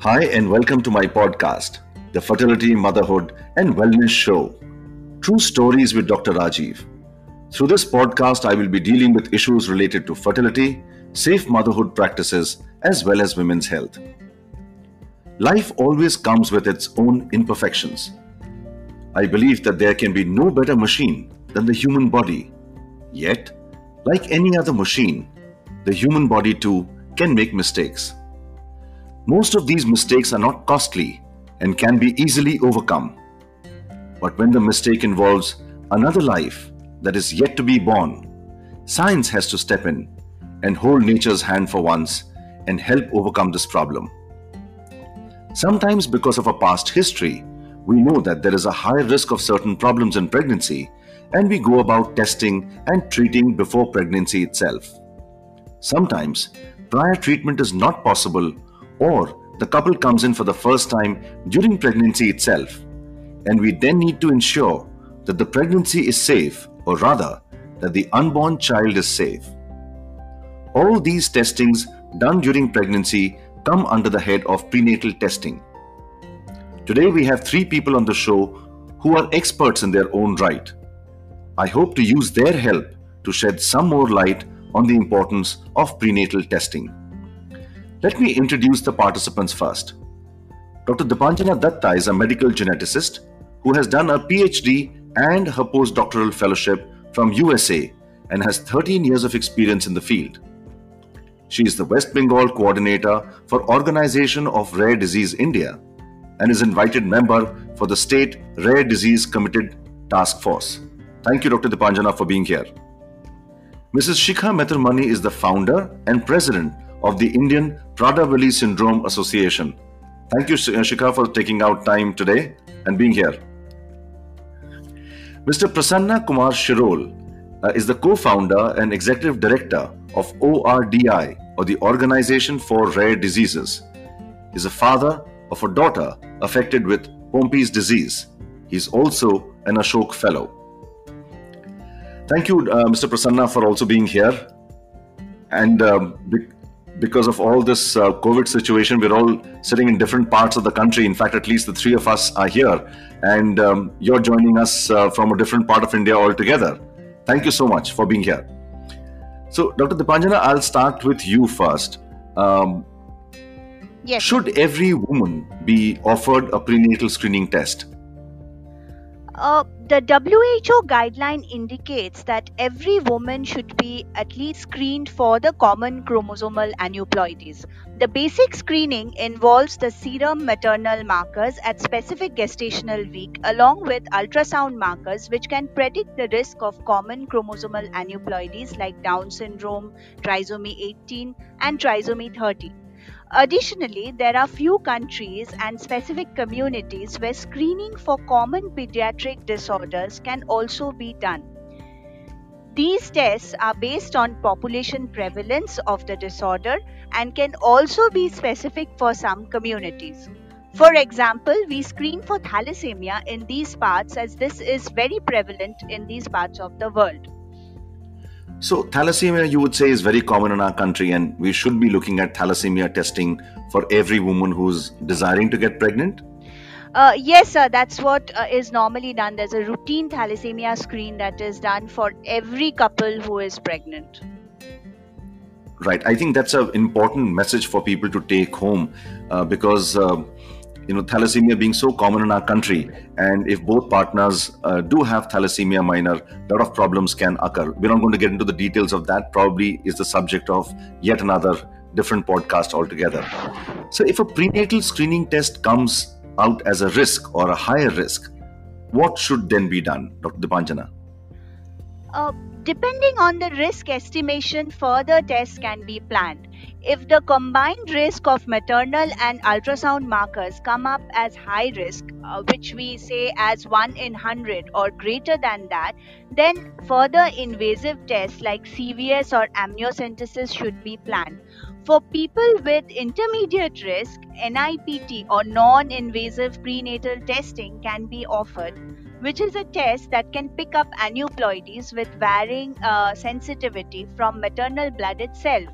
Hi, and welcome to my podcast, the Fertility, Motherhood, and Wellness Show. True Stories with Dr. Rajiv. Through this podcast, I will be dealing with issues related to fertility, safe motherhood practices, as well as women's health. Life always comes with its own imperfections. I believe that there can be no better machine than the human body. Yet, like any other machine, the human body too can make mistakes. Most of these mistakes are not costly and can be easily overcome. But when the mistake involves another life that is yet to be born, science has to step in and hold nature's hand for once and help overcome this problem. Sometimes, because of a past history, we know that there is a high risk of certain problems in pregnancy, and we go about testing and treating before pregnancy itself. Sometimes, prior treatment is not possible or the couple comes in for the first time during pregnancy itself, and we then need to ensure that the pregnancy is safe, or rather, that the unborn child is safe. All these testings done during pregnancy come under the head of prenatal testing. Today, we have three people on the show who are experts in their own right. I hope to use their help to shed some more light on the importance of prenatal testing. Let me introduce the participants first. Dr. Dipanjana Datta is a medical geneticist who has done a PhD and her postdoctoral fellowship from USA and has 13 years of experience in the field. She is the West Bengal coordinator for Organization of Rare Disease India and is invited member for the state Rare Disease Committed Task Force. Thank you, Dr. Dipanjana, for being here. Mrs. Shikha Methermani is the founder and president of the Indian Prader-Willi Syndrome Association. Thank you, Shikha, for taking out time today and being here. Mr. Prasanna Kumar Shirol uh, is the co-founder and executive director of ORDI, or the Organization for Rare Diseases. He's a father of a daughter affected with Pompe's disease. He's also an Ashok Fellow. Thank you, uh, Mr. Prasanna, for also being here. And um, because of all this uh, COVID situation, we're all sitting in different parts of the country. In fact, at least the three of us are here, and um, you're joining us uh, from a different part of India altogether. Thank you so much for being here. So, Dr. Dipanjana, I'll start with you first. Um, yes. Should every woman be offered a prenatal screening test? Uh, the WHO guideline indicates that every woman should be at least screened for the common chromosomal aneuploidies. The basic screening involves the serum maternal markers at specific gestational week along with ultrasound markers which can predict the risk of common chromosomal aneuploidies like Down syndrome, trisomy 18 and trisomy 13. Additionally, there are few countries and specific communities where screening for common pediatric disorders can also be done. These tests are based on population prevalence of the disorder and can also be specific for some communities. For example, we screen for thalassemia in these parts as this is very prevalent in these parts of the world. So, thalassemia, you would say, is very common in our country, and we should be looking at thalassemia testing for every woman who's desiring to get pregnant? Uh, yes, sir, that's what uh, is normally done. There's a routine thalassemia screen that is done for every couple who is pregnant. Right. I think that's an important message for people to take home uh, because uh, you know thalassemia being so common in our country and if both partners uh, do have thalassemia minor a lot of problems can occur. We're not going to get into the details of that. Probably is the subject of yet another different podcast altogether. So if a prenatal screening test comes out as a risk or a higher risk what should then be done dr dipanjana? Uh, depending on the risk estimation further tests can be planned if the combined risk of maternal and ultrasound markers come up as high risk, uh, which we say as 1 in 100 or greater than that, then further invasive tests like CVS or amniocentesis should be planned. For people with intermediate risk, NIPT or non invasive prenatal testing can be offered, which is a test that can pick up aneuploidies with varying uh, sensitivity from maternal blood itself.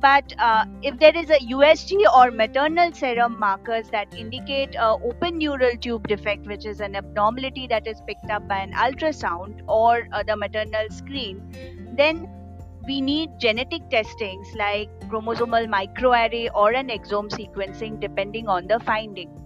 But uh, if there is a USG or maternal serum markers that indicate a open neural tube defect, which is an abnormality that is picked up by an ultrasound or uh, the maternal screen, then we need genetic testings like chromosomal microarray or an exome sequencing depending on the finding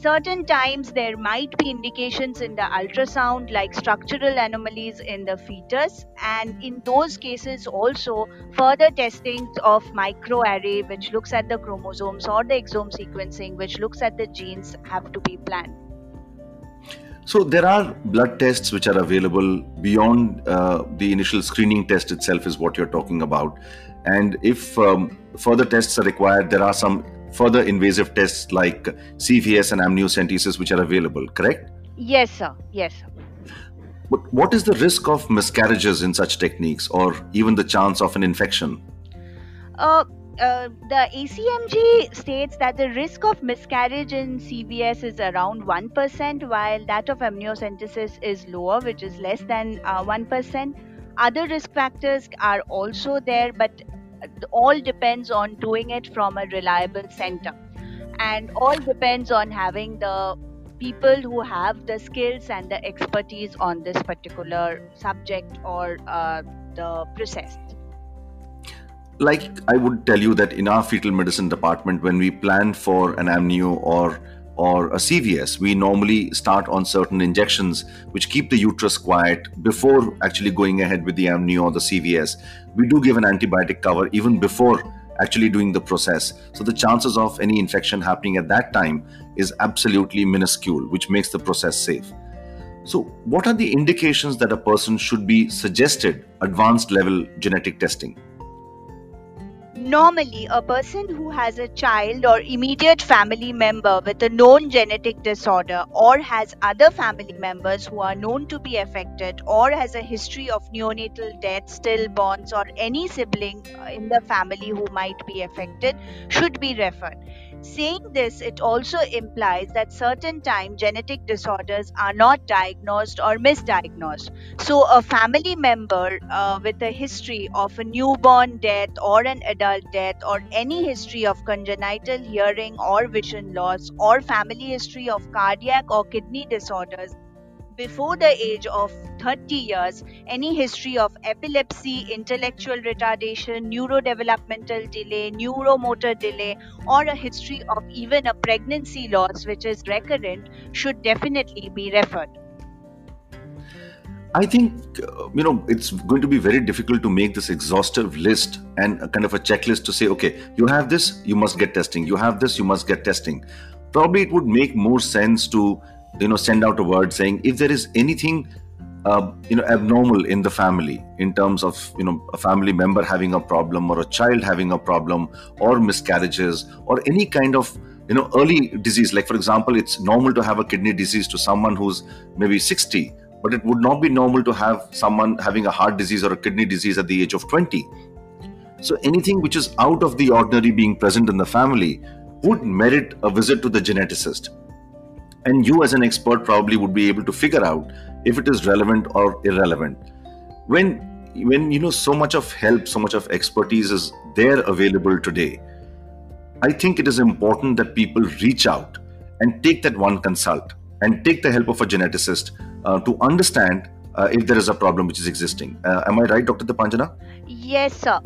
certain times there might be indications in the ultrasound like structural anomalies in the fetus and in those cases also further testing of microarray which looks at the chromosomes or the exome sequencing which looks at the genes have to be planned. So there are blood tests which are available beyond uh, the initial screening test itself is what you're talking about. And if um, further tests are required there are some further invasive tests like CVS and amniocentesis which are available, correct? Yes, sir. Yes, sir. But what is the risk of miscarriages in such techniques or even the chance of an infection? Uh, uh, the ACMG states that the risk of miscarriage in CVS is around 1%, while that of amniocentesis is lower, which is less than uh, 1%. Other risk factors are also there, but all depends on doing it from a reliable center. And all depends on having the people who have the skills and the expertise on this particular subject or uh, the process. Like i would tell you that in our fetal medicine department when we plan for an amnio or or a CVS, we normally start on certain injections which keep the uterus quiet before actually going ahead with the amnio or the CVS. We do give an antibiotic cover even before actually doing the process. So the chances of any infection happening at that time is absolutely minuscule, which makes the process safe. So, what are the indications that a person should be suggested advanced level genetic testing? Normally, a person who has a child or immediate family member with a known genetic disorder or has other family members who are known to be affected or has a history of neonatal death, stillborns, or any sibling uh, in the family who might be affected should be referred. Saying this, it also implies that certain time genetic disorders are not diagnosed or misdiagnosed. So, a family member uh, with a history of a newborn death or an adult death or any history of congenital hearing or vision loss or family history of cardiac or kidney disorders before the age of 30 years any history of epilepsy, intellectual retardation, neurodevelopmental delay, neuromotor delay, or a history of even a pregnancy loss which is recurrent should definitely be referred. I think, uh, you know, it's going to be very difficult to make this exhaustive list and kind of a checklist to say, okay, you have this, you must get testing. You have this, you must get testing. Probably it would make more sense to you know send out a word saying if there is anything uh, you know abnormal in the family in terms of you know a family member having a problem or a child having a problem or miscarriages or any kind of you know early disease. Like for example it's normal to have a kidney disease to someone who's maybe 60 but it would not be normal to have someone having a heart disease or a kidney disease at the age of 20 so anything which is out of the ordinary being present in the family would merit a visit to the geneticist and you as an expert probably would be able to figure out if it is relevant or irrelevant when when you know so much of help so much of expertise is there available today i think it is important that people reach out and take that one consult and take the help of a geneticist uh, to understand uh, if there is a problem which is existing. Uh, am I right, Dr. Dipanjana? Yes, sir.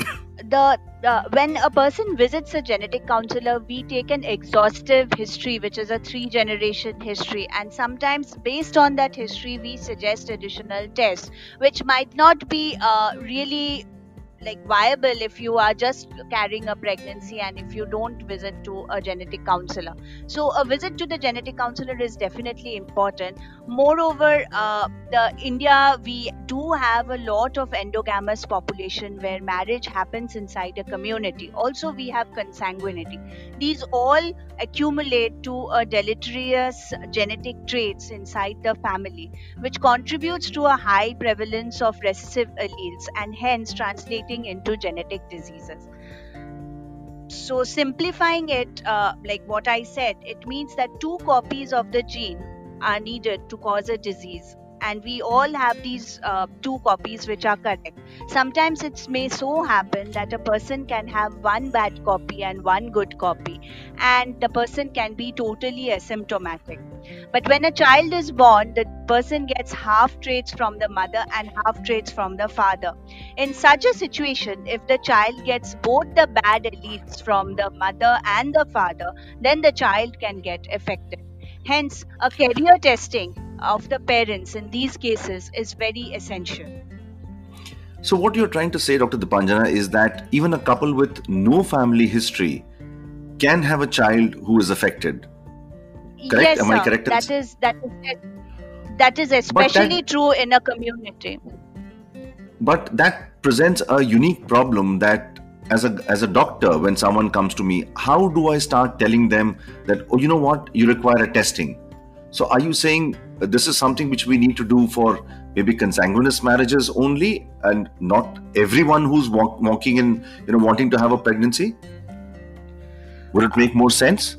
The, the when a person visits a genetic counselor, we take an exhaustive history, which is a three generation history, and sometimes based on that history, we suggest additional tests, which might not be uh, really like viable if you are just carrying a pregnancy and if you don't visit to a genetic counselor. So a visit to the genetic counselor is definitely important. Moreover uh, the india we do have a lot of endogamous population where marriage happens inside a community. Also we have consanguinity. These all accumulate to a deleterious genetic traits inside the family which contributes to a high prevalence of recessive alleles and hence translating into genetic diseases. So simplifying it uh, like what i said it means that two copies of the gene are needed to cause a disease and we all have these uh, two copies which are correct. Sometimes it may so happen that a person can have one bad copy and one good copy, and the person can be totally asymptomatic. But when a child is born, the person gets half traits from the mother and half traits from the father. In such a situation, if the child gets both the bad alleles from the mother and the father, then the child can get affected. Hence, a carrier testing of the parents in these cases is very essential. So, what you're trying to say, Dr. Dipanjana, is that even a couple with no family history can have a child who is affected. Correct? Yes, Am sir. I correct? That is that is that is especially true in a community. but that presents a unique problem that as a as a doctor when someone comes to me how do i start telling them that oh you know what you require a testing so are you saying this is something which we need to do for maybe consanguineous marriages only and not everyone who's walk, walking in you know wanting to have a pregnancy? Would it make more sense?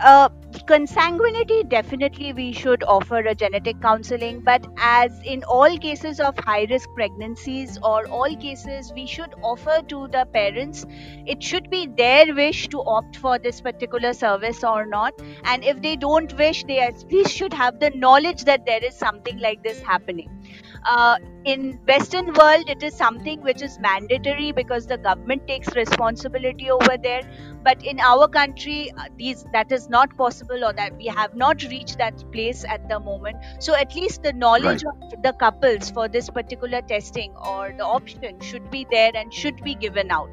Uh, consanguinity definitely we should offer a genetic counseling but as in all cases of high risk pregnancies or all cases we should offer to the parents it should be their wish to opt for this particular service or not. And if they don't wish they at least should have the knowledge that there is something like this happening uh, in western world it is something which is mandatory because the government takes responsibility over there. But in our country uh, these that is not possible or that we have not reached that place at the moment. So at least the knowledge of the couples for this particular testing or the option should be there and should be given out.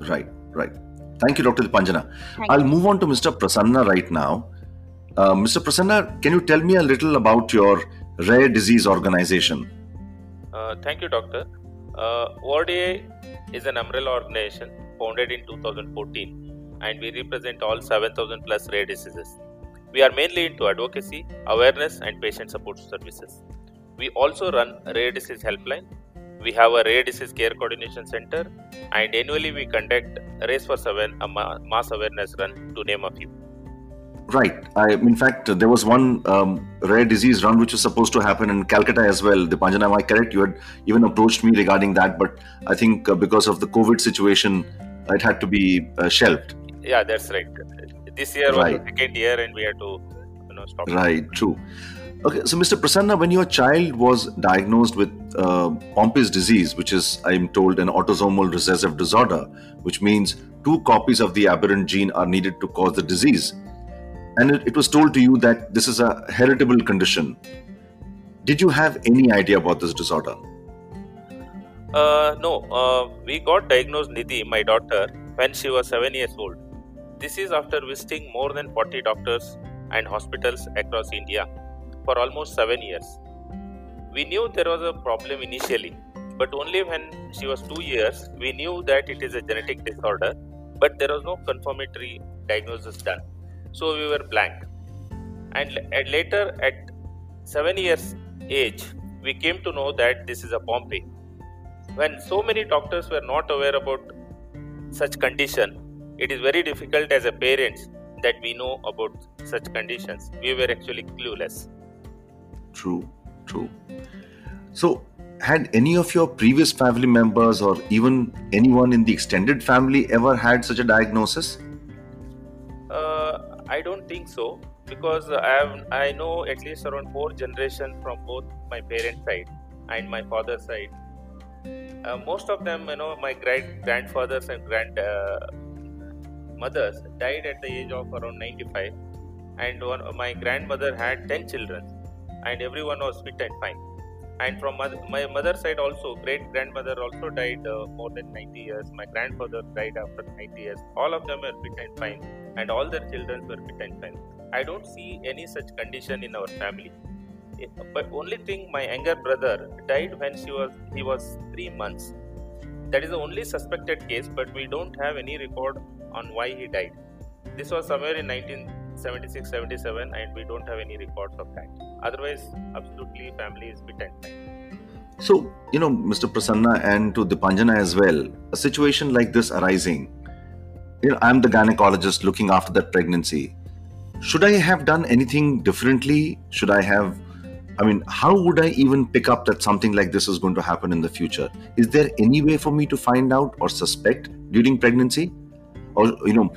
Right right. Thank you dr panjana. Thank i'll you. move on to mr prasanna right now. Uh, mr prasanna can you tell me a little about your rare disease organization Uh, thank you, Doctor. Uh, ORDI is an umbrella organization founded in 2014 and we represent all 7,000 plus rare diseases. We are mainly into advocacy, awareness, and patient support services. We also run rare disease helpline. We have a rare disease care coordination center, and annually we conduct Race for Seven, a mass awareness run, to name a few. Right i in fact there was one um, rare disease run which was supposed to happen in calcutta as well Dipanjana, am i correct you had even approached me regarding that but i think uh, because of the covid situation it had to be uh, shelved Yeah, that's right. This year was the second year, and we had to, you know, stop. Right, true. Okay, so Mr. Prasanna, when your child was diagnosed with uh, Pompe's disease, which is, I'm told, an autosomal recessive disorder, which means two copies of the aberrant gene are needed to cause the disease, and it, it was told to you that this is a heritable condition. Did you have any idea about this disorder? Uh, no, uh, we got diagnosed Nidhi, my daughter, when she was 7 years old. This is after visiting more than 40 doctors and hospitals across India for almost 7 years. We knew there was a problem initially, but only when she was 2 years we knew that it is a genetic disorder, but there was no confirmatory diagnosis done. So we were blank. And, and later, at 7 years age, we came to know that this is a Pompe when so many doctors were not aware about such condition it is very difficult as a parents that we know about such conditions we were actually clueless True, true. So, had any of your previous family members or even anyone in the extended family ever had such a diagnosis? I don't think so because i have i know at least around four generations from both my parents side and my father's side. Uh, most of them you know my great grandfathers and grand uh, mothers died at the age of around 95 and one, my grandmother had 10 children and everyone was fit and fine and from my mother's side also great grandmother also died uh, more than 90 years. My grandfather died after 90 years. All of them were fit and fine and all their children were fit and fine. I don't see any such condition in our family. Eh, but only thing my younger brother died when she was he was 3 months. That is the only suspected case but we don't have any record on why he died. This was somewhere in 1976 77 and we don't have any records of that otherwise absolutely family is fit and So, you know, Mr. Prasanna and to Dipanjana as well, a situation like this arising, you know, I'm the gynecologist looking after that pregnancy. Should I have done anything differently? Should I have I mean, how would I even pick up that something like this is going to happen in the future? Is there any way for me to find out or suspect during pregnancy? Or, you know,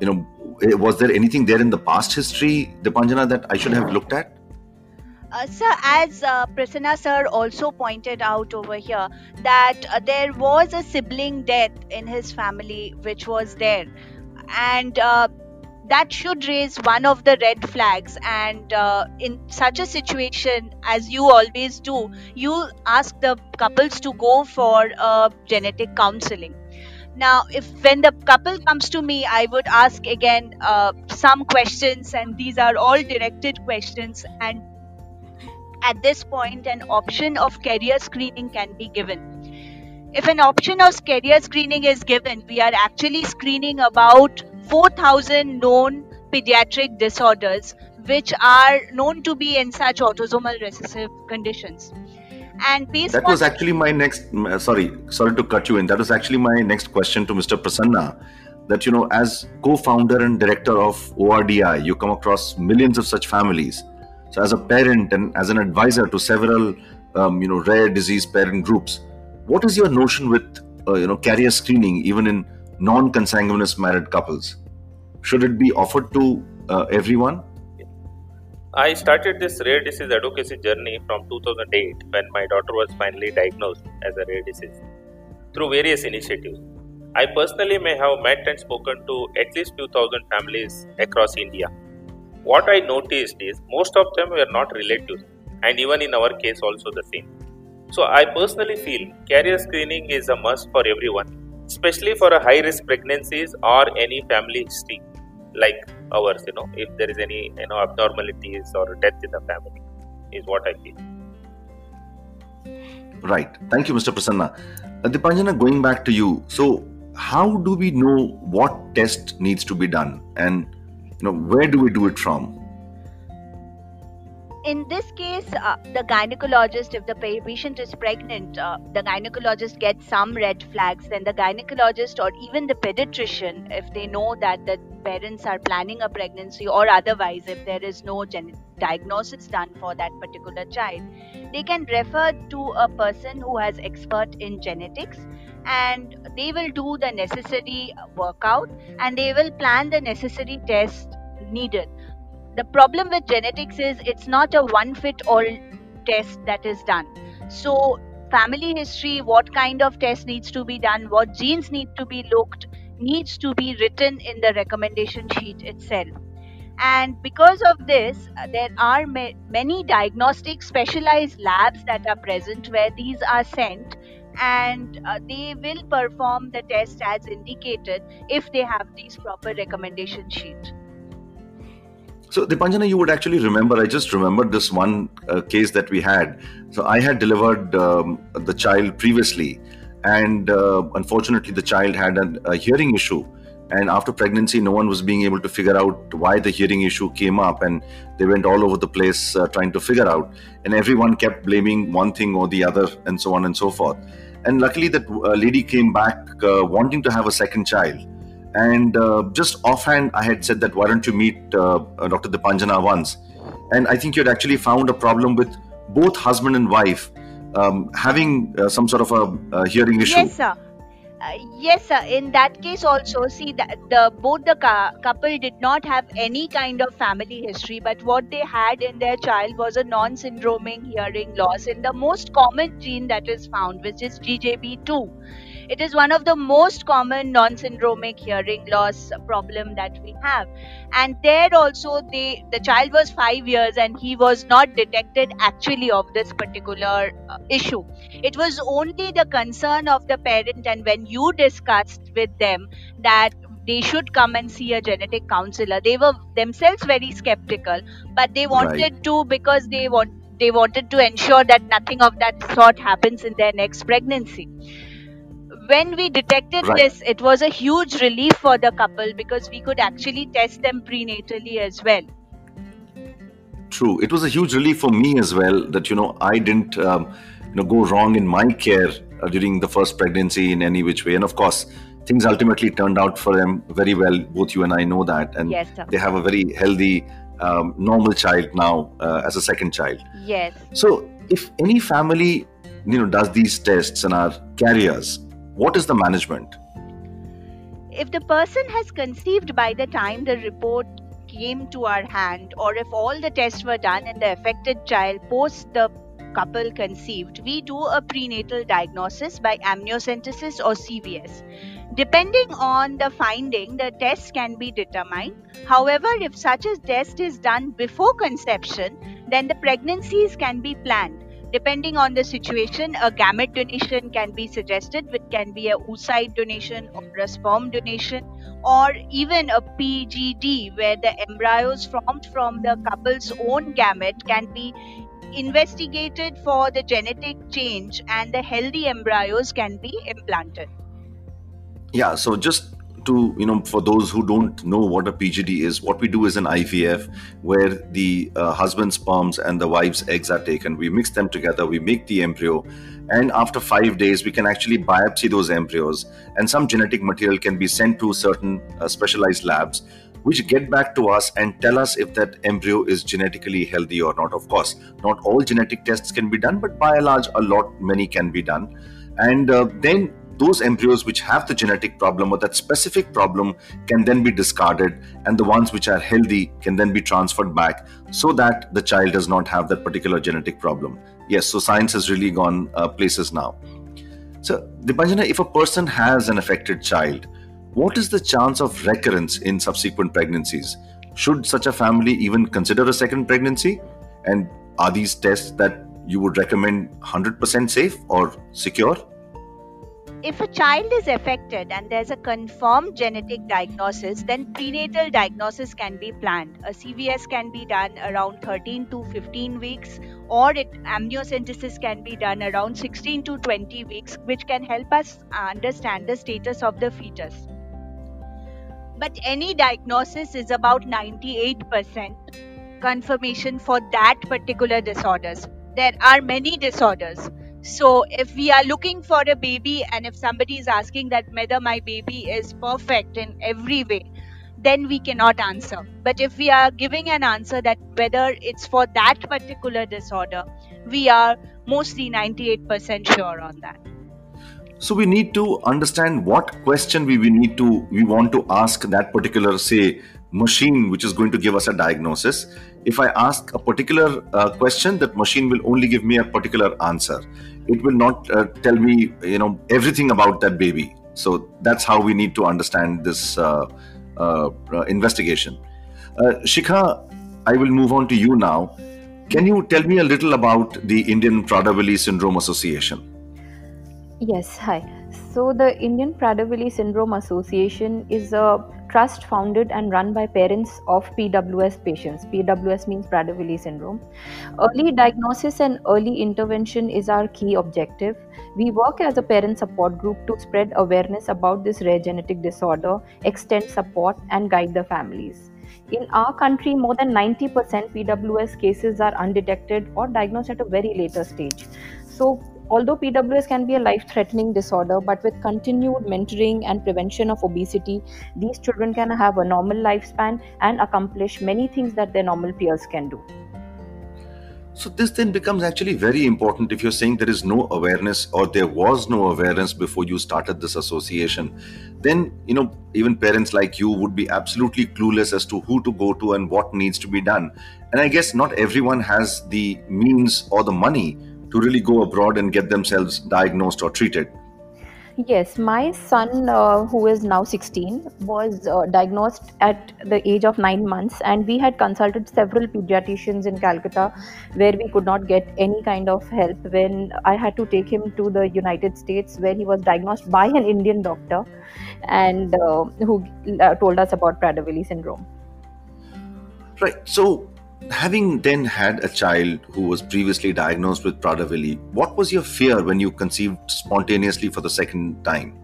you know, eh, was there anything there in the past history, Dipanjana, that I should have looked at? Uh, sir, as uh, Prasanna sir also pointed out over here, that uh, there was a sibling death in his family which was there, and uh, that should raise one of the red flags. And uh, in such a situation, as you always do, you ask the couples to go for uh, genetic counseling. Now, if when the couple comes to me, I would ask again uh, some questions, and these are all directed questions, and at this point, an option of carrier screening can be given. If an option of carrier screening is given, we are actually screening about 4,000 known pediatric disorders which are known to be in such autosomal recessive conditions. And based that was actually my next. Uh, sorry, sorry to cut you in. That was actually my next question to Mr. Prasanna. That you know, as co-founder and director of ORDI, you come across millions of such families so, as a parent and as an advisor to several, um, you know, rare disease parent groups, what is your notion with, uh, you know, carrier screening even in non-consanguineous married couples? Should it be offered to uh, everyone? I started this rare disease advocacy journey from 2008 when my daughter was finally diagnosed as a rare disease through various initiatives. I personally may have met and spoken to at least 2000 families across India what I noticed is most of them were not relatives, and even in our case, also the same. So, I personally feel carrier screening is a must for everyone, especially for a high risk pregnancies or any family history like ours. You know, if there is any you know abnormalities or death in the family, is what I feel. Right. Thank you, Mr. Prasanna. Uh, Dipanjana, going back to you. So, how do we know what test needs to be done and where do we do it from in this case, uh, the gynecologist, if the patient is pregnant, uh, the gynecologist gets some red flags. Then the gynecologist or even the pediatrician, if they know that the parents are planning a pregnancy or otherwise, if there is no gen- diagnosis done for that particular child, they can refer to a person who has expert in genetics and they will do the necessary workout and they will plan the necessary test needed. The problem with genetics is it's not a one fit all test that is done. So family history what kind of test needs to be done what genes need to be looked needs to be written in the recommendation sheet itself. And because of this uh, there are ma- many diagnostic specialized labs that are present where these are sent and uh, they will perform the test as indicated if they have these proper recommendation sheet so, Dipanjana, you would actually remember, I just remembered this one uh, case that we had. So, I had delivered um, the child previously, and uh, unfortunately, the child had a, a, hearing issue. And after pregnancy, no one was being able to figure out why the hearing issue came up, and they went all over the place uh, trying to figure out. And everyone kept blaming one thing or the other, and so on and so forth. And luckily, that uh, lady came back uh, wanting to have a second child and uh, just offhand, I had said that why don't you meet uh, uh Dr. Dipanjana once? And I think you had actually found a problem with both husband and wife um, having uh, some sort of a, hearing issue. Yes, sir. Uh, yes, sir. In that case, also, see that the both the couple did not have any kind of family history, but what they had in their child was a non-syndromic hearing loss in the most common gene that is found, which is GJB2 it is one of the most common non-syndromic hearing loss problem that we have. And there also, they the child was five years and he was not detected actually of this particular uh, issue. It was only the concern of the parent, and when you discussed with them that they should come and see a genetic counselor. They were themselves very skeptical, but they wanted right. to because they want they wanted to ensure that nothing of that sort happens in their next pregnancy when we detected right. this, it was a huge relief for the couple because we could actually test them prenatally as well. True, it was a huge relief for me as well that you know I didn't um, you know go wrong in my care uh, during the first pregnancy in any which way, and of course things ultimately turned out for them very well. Both you and I know that, and yes, they have a very healthy um, normal child now uh, as a second child. Yes. So, if any family, you know, does these tests and are carriers, what is the management? If the person has conceived by the time the report came to our hand, or if all the tests were done in the affected child post the couple conceived, we do a prenatal diagnosis by amniocentesis or CVS. Depending on the finding, the test can be determined. However, if such a test is done before conception, then the pregnancies can be planned. Depending on the situation, a gamete donation can be suggested, which can be a oocyte donation or a sperm donation, or even a PGD, where the embryos formed from the couple's own gamete can be investigated for the genetic change and the healthy embryos can be implanted. Yeah, so just to, you know, for those who don't know what a PGD is, what we do is an IVF where the uh, husband's sperms and the wife's eggs are taken. We mix them together, we make the embryo, and after five days, we can actually biopsy those embryos, and some genetic material can be sent to certain uh, specialized labs which get back to us and tell us if that embryo is genetically healthy or not. Of course, not all genetic tests can be done, but by and large, a lot, many can be done. And uh, then those embryos which have the genetic problem or that specific problem can then be discarded, and the ones which are healthy can then be transferred back so that the child does not have that particular genetic problem. Yes, so science has really gone uh, places now. So, Dipanjana, if a person has an affected child, what is the chance of recurrence in subsequent pregnancies? Should such a family even consider a second pregnancy? And are these tests that you would recommend 100% safe or secure? If a child is affected and there's a confirmed genetic diagnosis, then prenatal diagnosis can be planned. A CVS can be done around 13 to 15 weeks, or it, amniocentesis can be done around 16 to 20 weeks, which can help us understand the status of the fetus. But any diagnosis is about 98% confirmation for that particular disorders. There are many disorders so if we are looking for a baby and if somebody is asking that whether my baby is perfect in every way then we cannot answer. But if we are giving an answer that whether it's for that particular disorder we are mostly 98% sure on that. So we need to understand what question we, we need to we want to ask that particular say machine which is going to give us a diagnosis. If i ask a particular uh, question that machine will only give me a particular answer it will not uh, tell me you know everything about that baby. So that's how we need to understand this uh, uh, uh investigation. Uh, shikha i will move on to you now. Can you tell me a little about the indian prader-willi syndrome association? Yes, hi. So, the Indian Prader-Willi Syndrome Association is a trust founded and run by parents of PWS patients. PWS means Prader-Willi syndrome. Early diagnosis and early intervention is our key objective. We work as a parent support group to spread awareness about this rare genetic disorder, extend support, and guide the families. In our country, more than 90% PWS cases are undetected or diagnosed at a very later stage. So, Although PWS can be a life threatening disorder, but with continued mentoring and prevention of obesity, these children can have a normal lifespan and accomplish many things that their normal peers can do. So, this then becomes actually very important if you're saying there is no awareness or there was no awareness before you started this association. Then, you know, even parents like you would be absolutely clueless as to who to go to and what needs to be done. And I guess not everyone has the means or the money to really go abroad and get themselves diagnosed or treated? Yes, my son, uh, who is now 16, was uh, diagnosed at the age of nine months, and we had consulted several pediatricians in Calcutta where we could not get any kind of help. When I had to take him to the United States, where he was diagnosed by an Indian doctor and uh, who uh, told us about Prader-Willi syndrome. Right. So, Having then had a child who was previously diagnosed with Prader-Willi, what was your fear when you conceived spontaneously for the second time?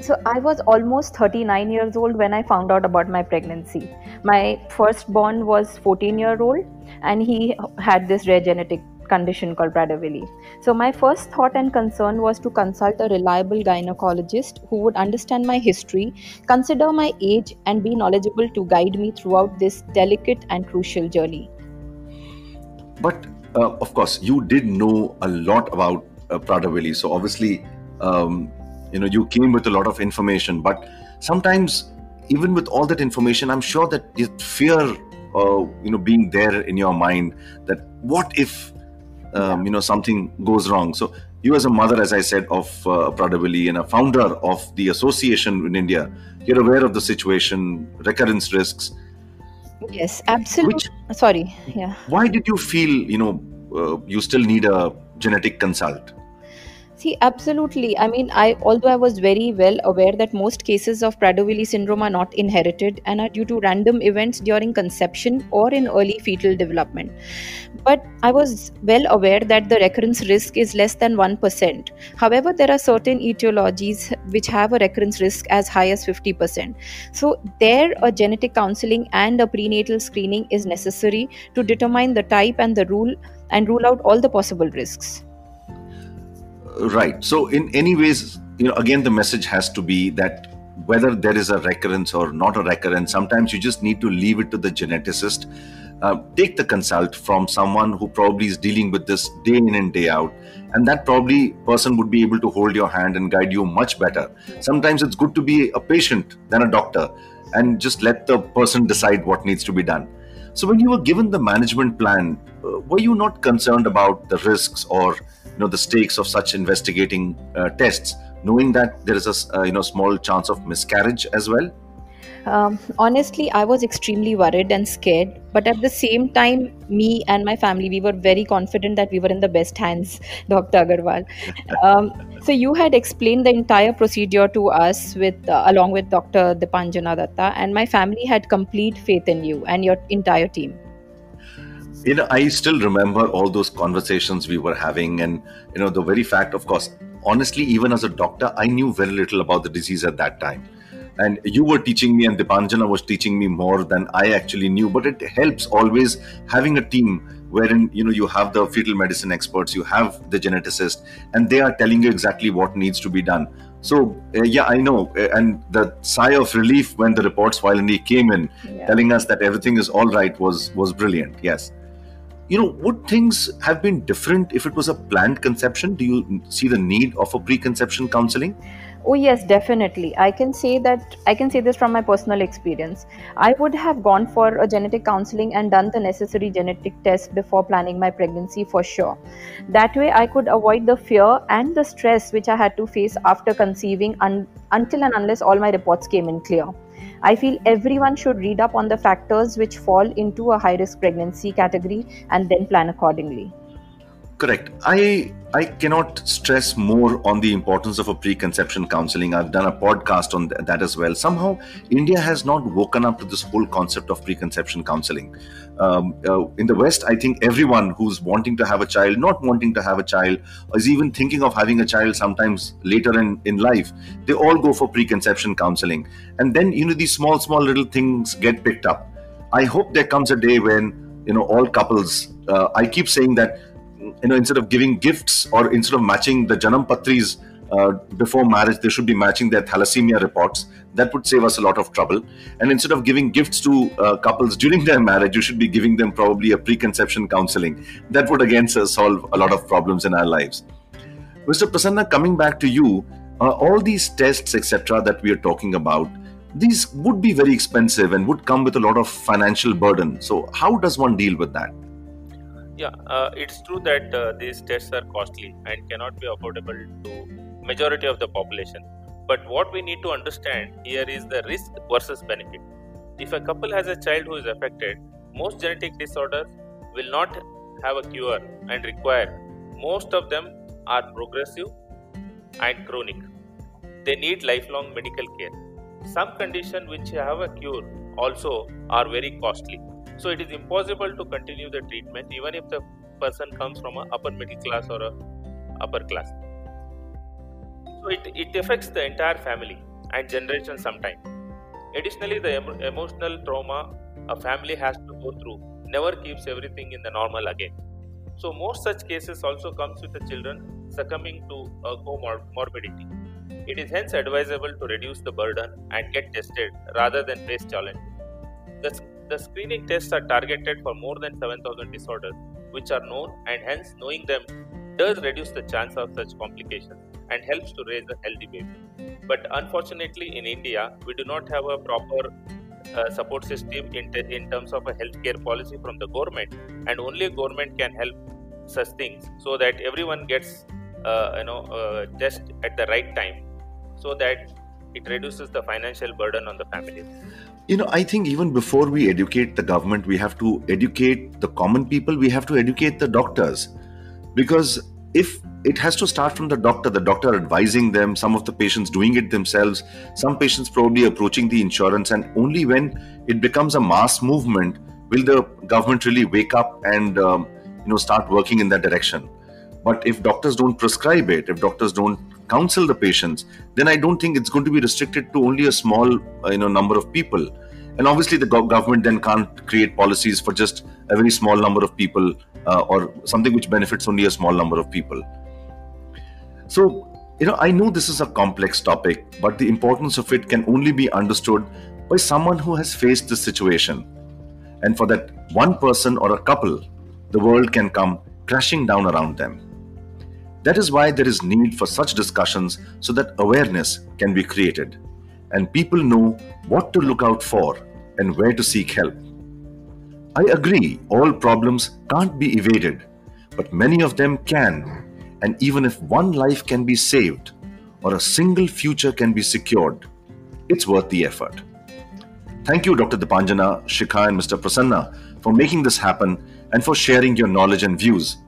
So I was almost 39 years old when I found out about my pregnancy. My firstborn was 14 year old and he had this rare genetic condition called Prader-Willi. So my first thought and concern was to consult a reliable gynecologist who would understand my history, consider my age, and be knowledgeable to guide me throughout this delicate and crucial journey. But uh, of course, you did know a lot about uh, Prader-Willi, so obviously, um, you know, you came with a lot of information. But sometimes, even with all that information, I'm sure that fear, uh, you know, being there in your mind that what if, um, you know, something goes wrong. So you, as a mother, as I said, of uh, and a founder of the association in India, you're aware of the situation, recurrence risks Yes, absolutely. Which, Sorry, yeah. Why did you feel, you know, uh, you still need a genetic consult? See, absolutely. I mean, I although I was very well aware that most cases of Prader-Willi syndrome are not inherited and are due to random events during conception or in early fetal development. But I was well aware that the recurrence risk is less than 1%. However, there are certain etiologies which have a recurrence risk as high as 50%. So, there a genetic counseling and a prenatal screening is necessary to determine the type and the rule and rule out all the possible risks right. So in any ways you know again the message has to be that whether there is a recurrence or not a recurrence sometimes you just need to leave it to the geneticist. Uh, take the consult from someone who probably is dealing with this day in and day out. And that probably person would be able to hold your hand and guide you much better. Sometimes it's good to be a patient than a doctor and just let the person decide what needs to be done. So when you were given the management plan uh, were you not concerned about the risks or you know the stakes of such investigating uh, tests knowing that there is a uh, you know small chance of miscarriage as well? Um, honestly i was extremely worried and scared but at the same time me and my family we were very confident that we were in the best hands dr agarwal. Um, so you had explained the entire procedure to us with uh, along with dr dipanjana datta and my family had complete faith in you and your entire team you know i still remember all those conversations we were having and you know the very fact of course honestly even as a doctor i knew very little about the disease at that time. And you were teaching me and dipanjana was teaching me more than i actually knew but it helps always having a team wherein you know you have the fetal medicine experts you have the geneticist and they are telling you exactly what needs to be done. So uh, yeah i know. Uh, and the sigh of relief when the reports finally came in yeah. telling us that everything is all right was was brilliant. Yes you know would things have been different if it was a planned conception? Do you see the need of a preconception counseling? Oh yes definitely. I can say that i can say this from my personal experience. I would have gone for a genetic counseling and done the necessary genetic test before planning my pregnancy for sure. That way i could avoid the fear and the stress which i had to face after conceiving un- until and unless all my reports came in clear I feel everyone should read up on the factors which fall into a high risk pregnancy category and then plan accordingly. Correct. I I cannot stress more on the importance of a preconception counseling. I've done a podcast on that as well. Somehow, India has not woken up to this whole concept of preconception counseling. Um, uh, in the West, I think everyone who's wanting to have a child, not wanting to have a child, is even thinking of having a child sometimes later in, in life, they all go for preconception counseling. And then, you know, these small, small little things get picked up. I hope there comes a day when, you know, all couples, uh, I keep saying that you know instead of giving gifts or instead of matching the janam patris uh, before marriage they should be matching their thalassemia reports. That would save us a lot of trouble. And instead of giving gifts to uh, couples during their marriage you should be giving them probably a preconception counseling. That would again solve a lot of problems in our lives. Mr prasanna coming back to you uh, all these tests etc that we are talking about these would be very expensive and would come with a lot of financial burden. So how does one deal with that yeah, uh, it's true that uh, these tests are costly and cannot be affordable to majority of the population. But what we need to understand here is the risk versus benefit. If a couple has a child who is affected, most genetic disorders will not have a cure and require. Most of them are progressive and chronic. They need lifelong medical care. Some conditions which have a cure also are very costly so it is impossible to continue the treatment even if the person comes from a upper middle class or a upper class so it, it affects the entire family and generation sometime additionally the em- emotional trauma a family has to go through never keeps everything in the normal again So most such cases also comes with the children succumbing to a comorbidity. It is hence advisable to reduce the burden and get tested rather than face challenges. The, the screening tests are targeted for more than 7,000 disorders, which are known, and hence knowing them does reduce the chance of such complications and helps to raise a healthy baby. But unfortunately, in India, we do not have a proper uh, support system in, te- in terms of a healthcare policy from the government, and only government can help such things so that everyone gets uh, you know uh, at the right time, so that it reduces the financial burden on the families. You know, I think even before we educate the government, we have to educate the common people. We have to educate the doctors because if it has to start from the doctor the doctor advising them some of the patients doing it themselves some patients probably approaching the insurance and only when it becomes a mass movement will the government really wake up and um, you know start working in that direction but if doctors don't prescribe it if doctors don't counsel the patients then i don't think it's going to be restricted to only a small uh, you know number of people and obviously the go- government then can't create policies for just a very small number of people uh, or something which benefits only a small number of people so, you know, I know this is a complex topic, but the importance of it can only be understood by someone who has faced this situation. And for that one person or a couple, the world can come crashing down around them. That is why there is need for such discussions so that awareness can be created and people know what to look out for and where to seek help. I agree, all problems can't be evaded, but many of them can and even if one life can be saved or a single future can be secured, it's worth the effort. Thank you, Dr. Dipanjana, Shikha, and Mr. Prasanna, for making this happen and for sharing your knowledge and views.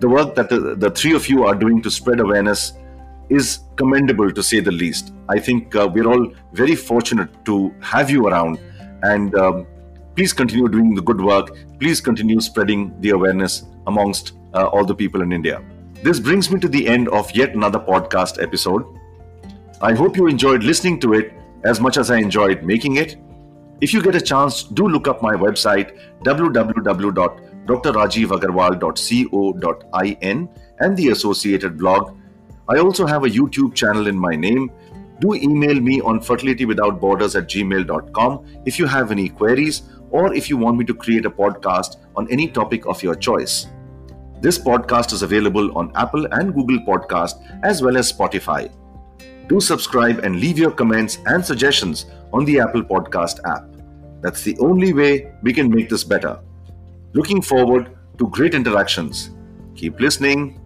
The work that the, the three of you are doing to spread awareness is commendable to say the least. I think uh, we're all very fortunate to have you around, and um, please continue doing the good work. Please continue spreading the awareness amongst uh, all the people in India. This brings me to the end of yet another podcast episode. I hope you enjoyed listening to it as much as I enjoyed making it. If you get a chance, do look up my website www.drrajivagarwal.co.in and the associated blog. I also have a YouTube channel in my name. Do email me on fertilitywithoutborders at gmail.com if you have any queries or if you want me to create a podcast on any topic of your choice. This podcast is available on Apple and Google Podcast as well as Spotify. Do subscribe and leave your comments and suggestions on the Apple Podcast app. That's the only way we can make this better. Looking forward to great interactions. Keep listening.